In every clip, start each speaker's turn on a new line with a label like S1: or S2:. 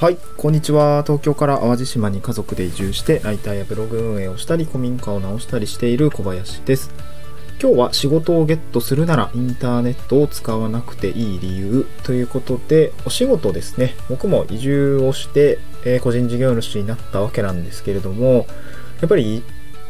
S1: はい、こんにちは。東京から淡路島に家族で移住して、ライターやブログ運営をしたり、古民家を直したりしている小林です。今日は仕事をゲットするならインターネットを使わなくていい理由ということで、お仕事ですね。僕も移住をして、えー個人事業主になったわけなんですけれども、やっぱり、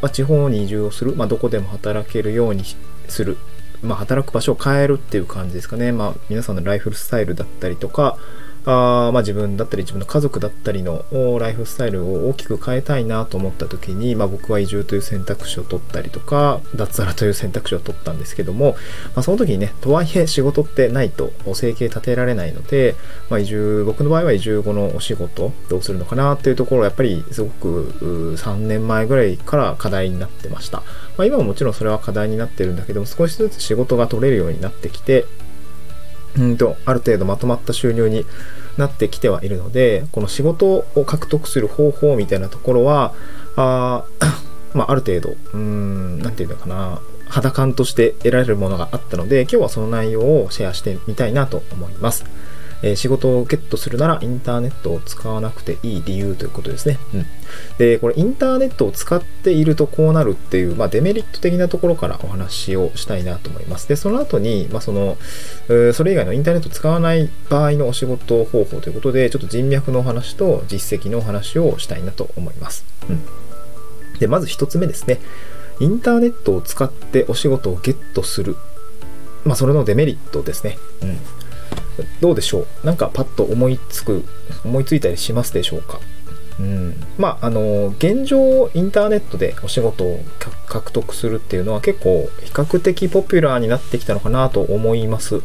S1: まあ、地方に移住をする、まあ、どこでも働けるようにする、まあ、働く場所を変えるっていう感じですかね。まあ、皆さんのライフスタイルだったりとか、あーまあ、自分だったり自分の家族だったりのライフスタイルを大きく変えたいなと思った時に、まあ、僕は移住という選択肢を取ったりとか脱サラという選択肢を取ったんですけども、まあ、その時にねとはいえ仕事ってないと生計立てられないので、まあ、移住僕の場合は移住後のお仕事どうするのかなっていうところはやっぱりすごく3年前ぐらいから課題になってました、まあ、今ももちろんそれは課題になってるんだけども少しずつ仕事が取れるようになってきてうんとある程度まとまった収入になってきてはいるのでこの仕事を獲得する方法みたいなところはあ、まあ、ある程度うんなんていうのかな肌感として得られるものがあったので今日はその内容をシェアしてみたいなと思います。えー仕事をゲットするならインターネットを使わなくていい理由ということですね。うん、で、これインターネットを使っているとこうなるっていう、まあ、デメリット的なところからお話をしたいなと思います。で、その後に、まあ、その、それ以外のインターネットを使わない場合のお仕事方法ということで、ちょっと人脈のお話と実績のお話をしたいなと思います。うん。で、まず一つ目ですね。インターネットを使ってお仕事をゲットする。まあ、それのデメリットですね。うん。どうでしょう？なんかパッと思いつく、思いついたりしますでしょうか？うん、まああの現状インターネットでお仕事を獲得するっていうのは結構比較的ポピュラーになってきたのかなと思います。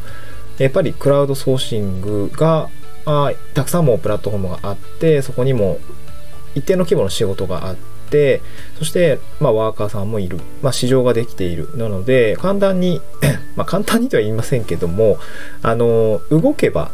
S1: やっぱりクラウドソーシングがあたくさんもプラットフォームがあってそこにも一定の規模の仕事があってそして、まあ、ワーカーさんもいる、まあ、市場ができている。なので簡単に まあ簡単にとは言いませんけどもあの動けば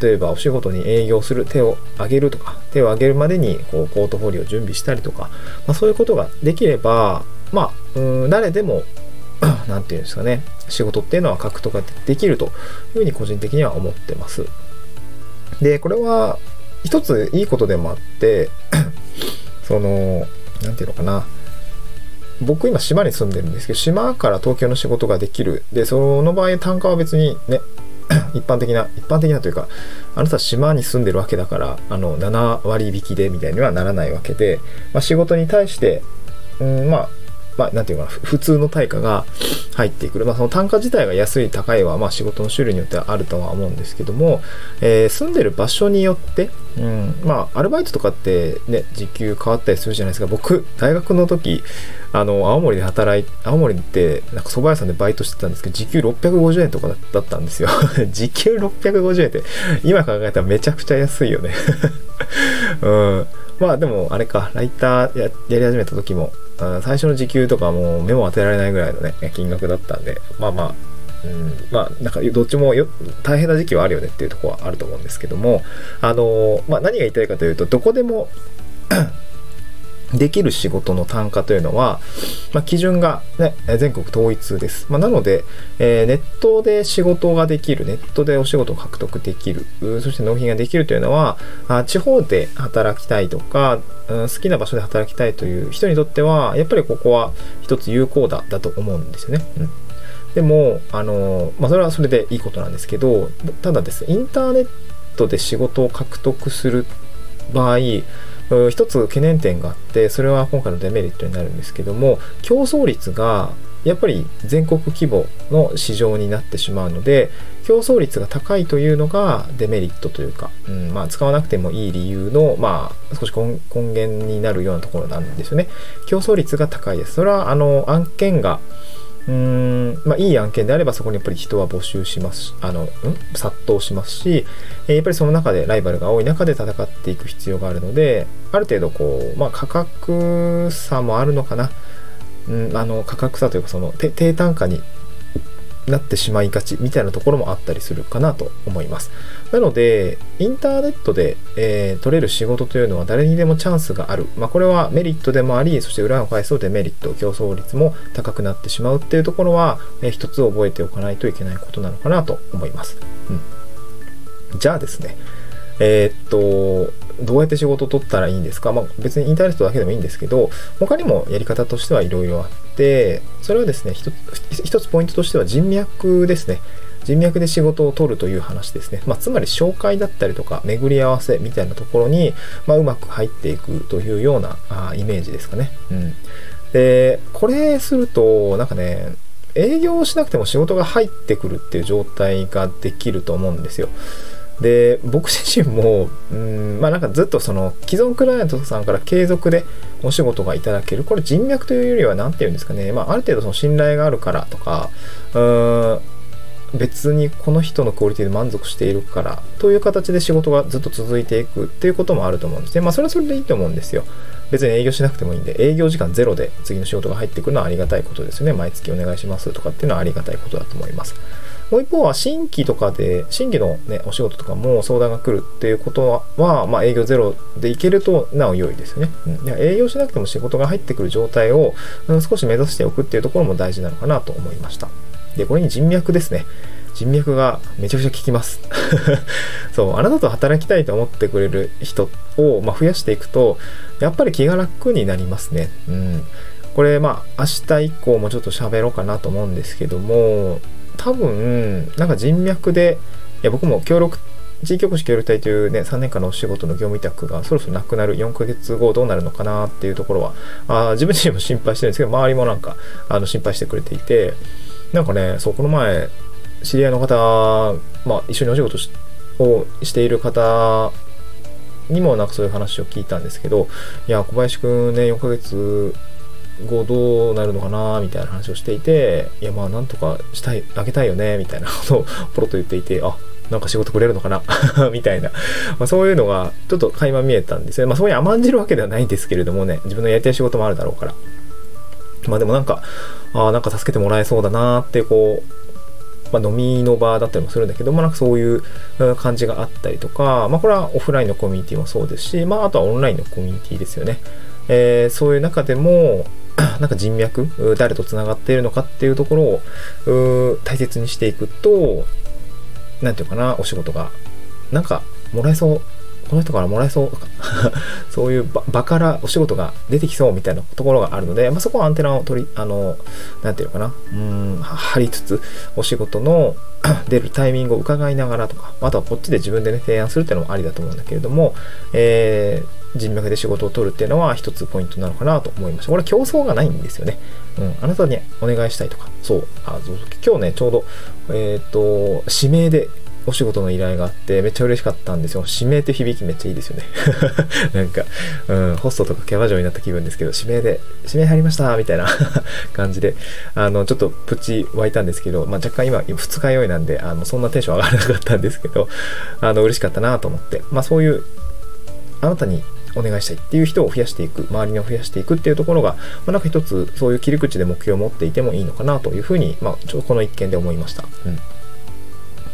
S1: 例えばお仕事に営業する手を挙げるとか手を挙げるまでにこうポートフォリオを準備したりとか、まあ、そういうことができればまあうん誰でも なんていうんですかね仕事っていうのは獲得ができるというふうに個人的には思ってます。でこれは一ついいことでもあって その何ていうのかな。僕今島に住んでるんですけど島から東京の仕事ができる。でその場合単価は別にね 一般的な一般的なというかあなた島に住んでるわけだからあの7割引きでみたいにはならないわけで、まあ、仕事に対してうんまあまあ、なんていうかな普通の対価が入ってくる、まあ、その単価自体が安い高いは、まあ、仕事の種類によってはあるとは思うんですけども、えー住んでる場所によって、うん、まあアルバイトとかってね時給変わったりするじゃないですか。僕大学の時あの青森で働いて青森ってなんか蕎麦屋さんでバイトしてたんですけど時給650円とかだったんですよ。時給650円って今考えたらめちゃくちゃ安いよね。うん。まあでもあれかライターややり始めた時も最初の時給とかもう目も当てられないぐらいのね金額だったんでまあまあうん、まあなんかどっちもよ大変な時期はあるよねっていうところはあると思うんですけどもあのまあ何が言いたいかというとどこでもできる仕事の単価というのは、まあ、基準が、ね、全国統一です。まあ、なので、えーネットで仕事ができる、ネットでお仕事を獲得できる、そして納品ができるというのは、あ地方で働きたいとか、うん好きな場所で働きたいという人にとっては、やっぱりここは一つ有効だだと思うんですよね。うんでも、あのまあ、それはそれでいいことなんですけど、ただです、インターネットで仕事を獲得する場合、一つ懸念点があって、それは今回のデメリットになるんですけども、競争率がやっぱり全国規模の市場になってしまうので、競争率が高いというのがデメリットというか、うんまあ、使わなくてもいい理由の、まあ、少し根源になるようなところなんですよね。競争率が高いです。それはあの案件がうんまあ、いい案件であればそこにやっぱり人は募集しますあの、ん？殺到しますし、えーやっぱりその中でライバルが多い中で戦っていく必要があるのである程度こう、まあ、価格差もあるのかな、うん、あの価格差というかその低単価になってしまいがちみたいなところもあったりするかなと思います。なので、インターネットで、えー取れる仕事というのは誰にでもチャンスがある。まあ、これはメリットでもあり、そして裏を返すとデメリット、競争率も高くなってしまうっていうところは、えー一つ覚えておかないといけないことなのかなと思います。うん、じゃあですね、えーっと、どうやって仕事を取ったらいいんですか、まあ、別にインターネットだけでもいいんですけど他にもやり方としてはいろいろあってそれはですね一つポイントとしては人脈ですね人脈で仕事を取るという話ですね。まあ、つまり紹介だったりとか巡り合わせみたいなところに、まあ、うまく入っていくというようなあイメージですかね。うん。で、これすると、なんかね、営業しなくても仕事が入ってくるっていう状態ができると思うんですよ。で、僕自身も、うん、まあなんかずっとその既存クライアントさんから継続でお仕事がいただける。これ人脈というよりは何て言うんですかね。まあある程度その信頼があるからとか、うん、別にこの人のクオリティで満足しているからという形で仕事がずっと続いていくっていうこともあると思うんですね。まあそれはそれでいいと思うんですよ。別に営業しなくてもいいんで、営業時間ゼロで次の仕事が入ってくるのはありがたいことですよね。毎月お願いしますとかっていうのはありがたいことだと思います。もう一方は新規とかで、新規のね、お仕事とかも相談が来るっていうことは、まあ営業ゼロでいけるとなお良いですよね。うん、営業しなくても仕事が入ってくる状態を、うん、少し目指しておくっていうところも大事なのかなと思いました。で、これに人脈ですね。人脈がめちゃくちゃ効きます。そう、あなたと働きたいと思ってくれる人を、まあ、増やしていくと、やっぱり気が楽になりますね。うん。これ、まあ、明日以降もちょっと喋ろうかなと思うんですけども、多分、なんか人脈で、いや、僕も協力地域おこし協力隊というね、3年間のお仕事の業務委託がそろそろなくなる4ヶ月後どうなるのかなっていうところは、あ自分自身も心配してるんですけど、周りもなんか、あの、心配してくれていて、なんかね、そう、この前、知り合いの方、まあ、一緒にお仕事をしている方にもなんかそういう話を聞いたんですけど、いや、小林くんね、4ヶ月後どうなるのかなみたいな話をしていて、いや、まあ、なんとかしたい、あげたいよねみたいな ことをポロッと言っていて、あ、なんか仕事くれるのかな みたいな、まあ、そういうのがちょっと垣間見えたんですよ。まあ、そこに甘んじるわけではないんですけれどもね、自分のやりたい仕事もあるだろうから。まあでもなんか、ああ、なんか助けてもらえそうだなって、こう、まあ、飲みの場だったりもするんだけど、まあ、なんかそういう感じがあったりとか、まあ、これはオフラインのコミュニティもそうですし、まあ、あとはオンラインのコミュニティですよね。えー、そういう中でも、なんか人脈、誰と繋がっているのかっていうところを大切にしていくと、なんていうかな、お仕事が、なんかもらえそうこの人からもらえそう そういう場からお仕事が出てきそうみたいなところがあるので、まあ、そこはアンテナを取り、あの、なんていうのかな、うん、張りつつ、お仕事の 出るタイミングを伺いながらとか、あとはこっちで自分でね、提案するっていうのもありだと思うんだけれども、えー、人脈で仕事を取るっていうのは一つポイントなのかなと思いました。これは競争がないんですよね。うん、あなたにお願いしたいとか、そう、あ今日ね、ちょうど、えっ、ー、と、指名でお仕事の依頼があってめっちゃ嬉しかったんですよ。指名って響きめっちゃいいですよね。なんか、うん、ホストとかキャバ嬢になった気分ですけど、指名で、指名入りましたみたいな 感じで、あの、ちょっとプチ湧いたんですけど、まあ、若干今、二日酔いなんで、あの、そんなテンション上がらなかったんですけど、あの、嬉しかったなと思って、まあ、そういう、あなたにお願いしたいっていう人を増やしていく、周りを増やしていくっていうところが、まあ、なんか一つそういう切り口で目標を持っていてもいいのかなというふうに、まあ、ちょっとこの一件で思いました。うん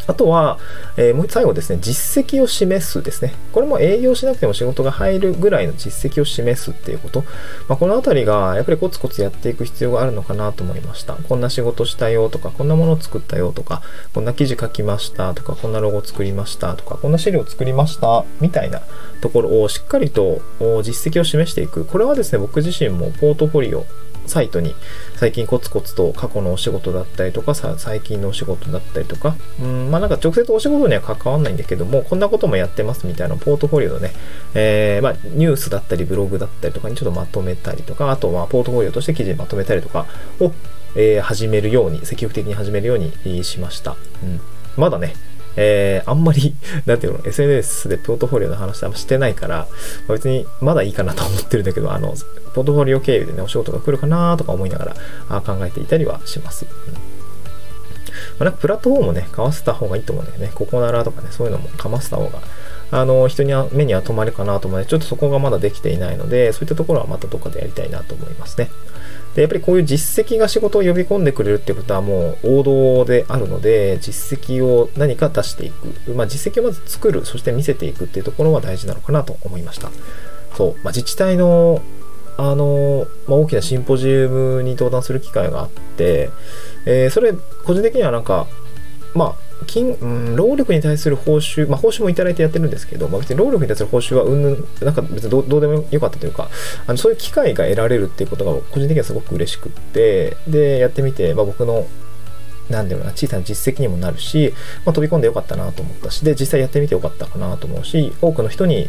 S1: あとは、えー、もう最後ですね、実績を示すですね。これも営業しなくても仕事が入るぐらいの実績を示すっていうこと。まあ、このあたりがやっぱりコツコツやっていく必要があるのかなと思いました。こんな仕事したよとか、こんなものを作ったよとか、こんな記事書きましたとか、こんなロゴ作りましたとか、こんな資料作りましたみたいなところをしっかりと実績を示していく。これはですね、僕自身もポートフォリオサイトに最近コツコツと過去のお仕事だったりとかさ、最近のお仕事だったりとか、うん、まあなんか直接お仕事には関わんないんだけども、こんなこともやってますみたいなポートフォリオのね、えー、まあニュースだったりブログだったりとかにちょっとまとめたりとか、あとはポートフォリオとして記事にまとめたりとかを、えー、始めるように、積極的に始めるようにしました。うん。まだね、えー、あんまり、なんていうの、SNS でポートフォリオの話あんましてないからま、別にまだいいかなと思ってるんだけど、あの、ポートフォリオ経由でね、お仕事が来るかなとか思いながらあ考えていたりはします。うんま、なんかプラットフォームをね、買わせた方がいいと思うんだよね。ココナラとかね、そういうのもかませた方が、あの、人には、目には留まるかなと思うので、ちょっとそこがまだできていないので、そういったところはまたどっかでやりたいなと思いますね。で、やっぱりこういう実績が仕事を呼び込んでくれるってことはもう王道であるので、実績を何か出していく。まあ実績をまず作る、そして見せていくっていうところは大事なのかなと思いました。そう、まあ自治体のあの、まあ、大きなシンポジウムに登壇する機会があって、えー、それ、個人的にはなんか、まあ、金、うん、労力に対する報酬、まあ、報酬もいただいてやってるんですけど、まあ、別に労力に対する報酬はうんぬん、なんか別にどうでもよかったというか、あのそういう機会が得られるっていうことが個人的にはすごく嬉しくって、で、やってみて、まあ、僕のなんだろうな、小さな実績にもなるし、まあ、飛び込んでよかったなと思ったし、で、実際やってみてよかったかなと思うし、多くの人に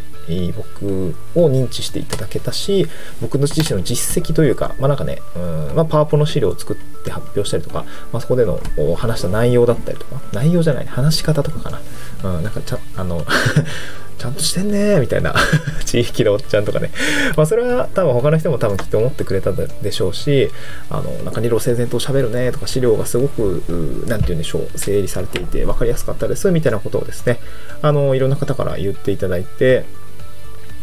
S1: 僕を認知していただけたし、僕の自身の実績というか、まあなんかね、うんまあ、パワポの資料を作って発表したりとか、まあ、そこでの話した内容だったりとか、内容じゃない、話し方とかかな。うん、なんかちゃ、あの ちゃんとしてんねみたいな。地域のおっちゃんとかね。まあそれは多分他の人も多分きっと思ってくれたでしょうしあのなんか理路整然と喋るねとか資料がすごく何て言うんでしょう整理されていて分かりやすかったですみたいなことをですね。あのいろんな方から言っていただいて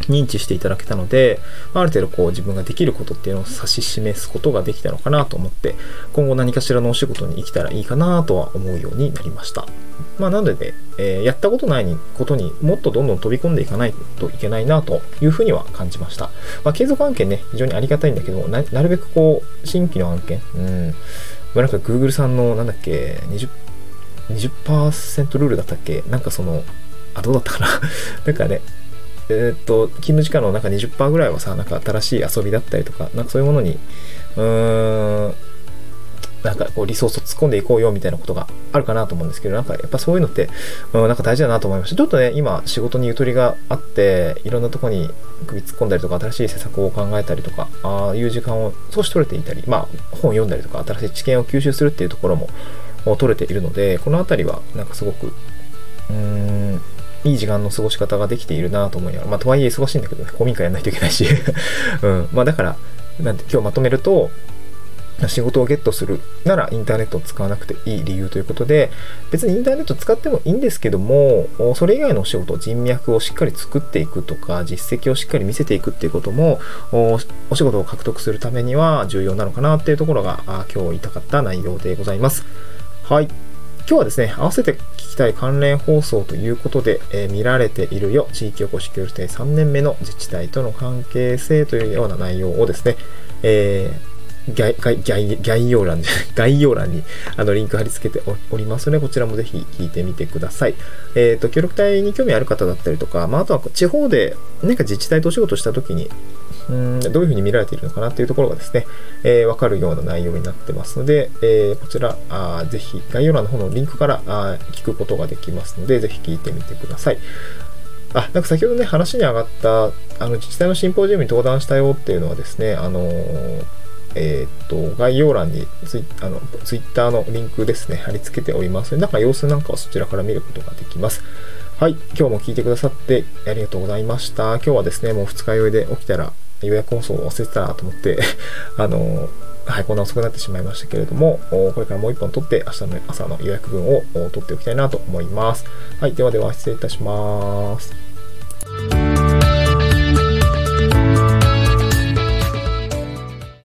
S1: 認知していただけたので、ある程度こう自分ができることっていうのを指し示すことができたのかなと思って、今後何かしらのお仕事に生きたらいいかなとは思うようになりました。まあなので、えー、やったことないことにもっとどんどん飛び込んでいかないといけないなというふうには感じました。まあ継続案件ね、非常にありがたいんだけど、なるべくこう、新規の案件、うん、まあ、なんか Google さんのなんだっけ、20%, 20%ルールだったっけ？なんかその、あ、どうだったかな？なんかね、えー、っと、勤務時間の中20%ぐらいはさ、なんか新しい遊びだったりとか、なんかそういうものに、うーん、なんかこうリソースを突っ込んでいこうよみたいなことがあるかなと思うんですけど、なんかやっぱそういうのって、うん、なんか大事だなと思いました。ちょっとね、今仕事にゆとりがあって、いろんなとこに首突っ込んだりとか、新しい施策を考えたりとか、ああいう時間を少し取れていたり、まあ本読んだりとか、新しい知見を吸収するっていうところも取れているので、このあたりはなんかすごく、うーん、いい時間の過ごし方ができているなと思いながら、まあ、とはいえ忙しいんだけどね、公民館やんないといけないし うん、まあ、だから、なんて今日まとめると、仕事をゲットするならインターネットを使わなくていい理由ということで、別にインターネット使ってもいいんですけども、それ以外のお仕事、人脈をしっかり作っていくとか、実績をしっかり見せていくっていうことも、お仕事を獲得するためには重要なのかなっていうところが、今日言いたかった内容でございます。はい。今日はですね、合わせて聞きたい関連放送ということで、えー、見られているよ、地域おこし協力隊3年目の自治体との関係性というような内容をですね、えー、概概要欄概要欄に あのリンク貼り付けておりますので、こちらもぜひ聞いてみてください。えっ、ー、と、協力隊に興味ある方だったりとか、まあ、あとは地方で何か自治体とお仕事したときに、うんどういうふうに見られているのかなっていうところがですね、えー、わかるような内容になってますので、えー、こちらあ、ぜひ概要欄の方のリンクからあ聞くことができますので、ぜひ聞いてみてください。あ、なんか先ほどね、話に上がった、あの、自治体のシンポジウムに登壇したよっていうのはですね、あのー、えー、っと、概要欄にツイあのツイッターのリンクですね、貼り付けておりますので、なんか様子なんかはそちらから見ることができます。はい、今日も聞いてくださってありがとうございました。今日はですね、もう二日酔いで起きたら予約放送を忘れてたなと思って あの、はい、こんな遅くなってしまいましたけれども、これからもう一本取って、明日の朝の予約分を取っておきたいなと思います。はい、ではでは失礼いたします。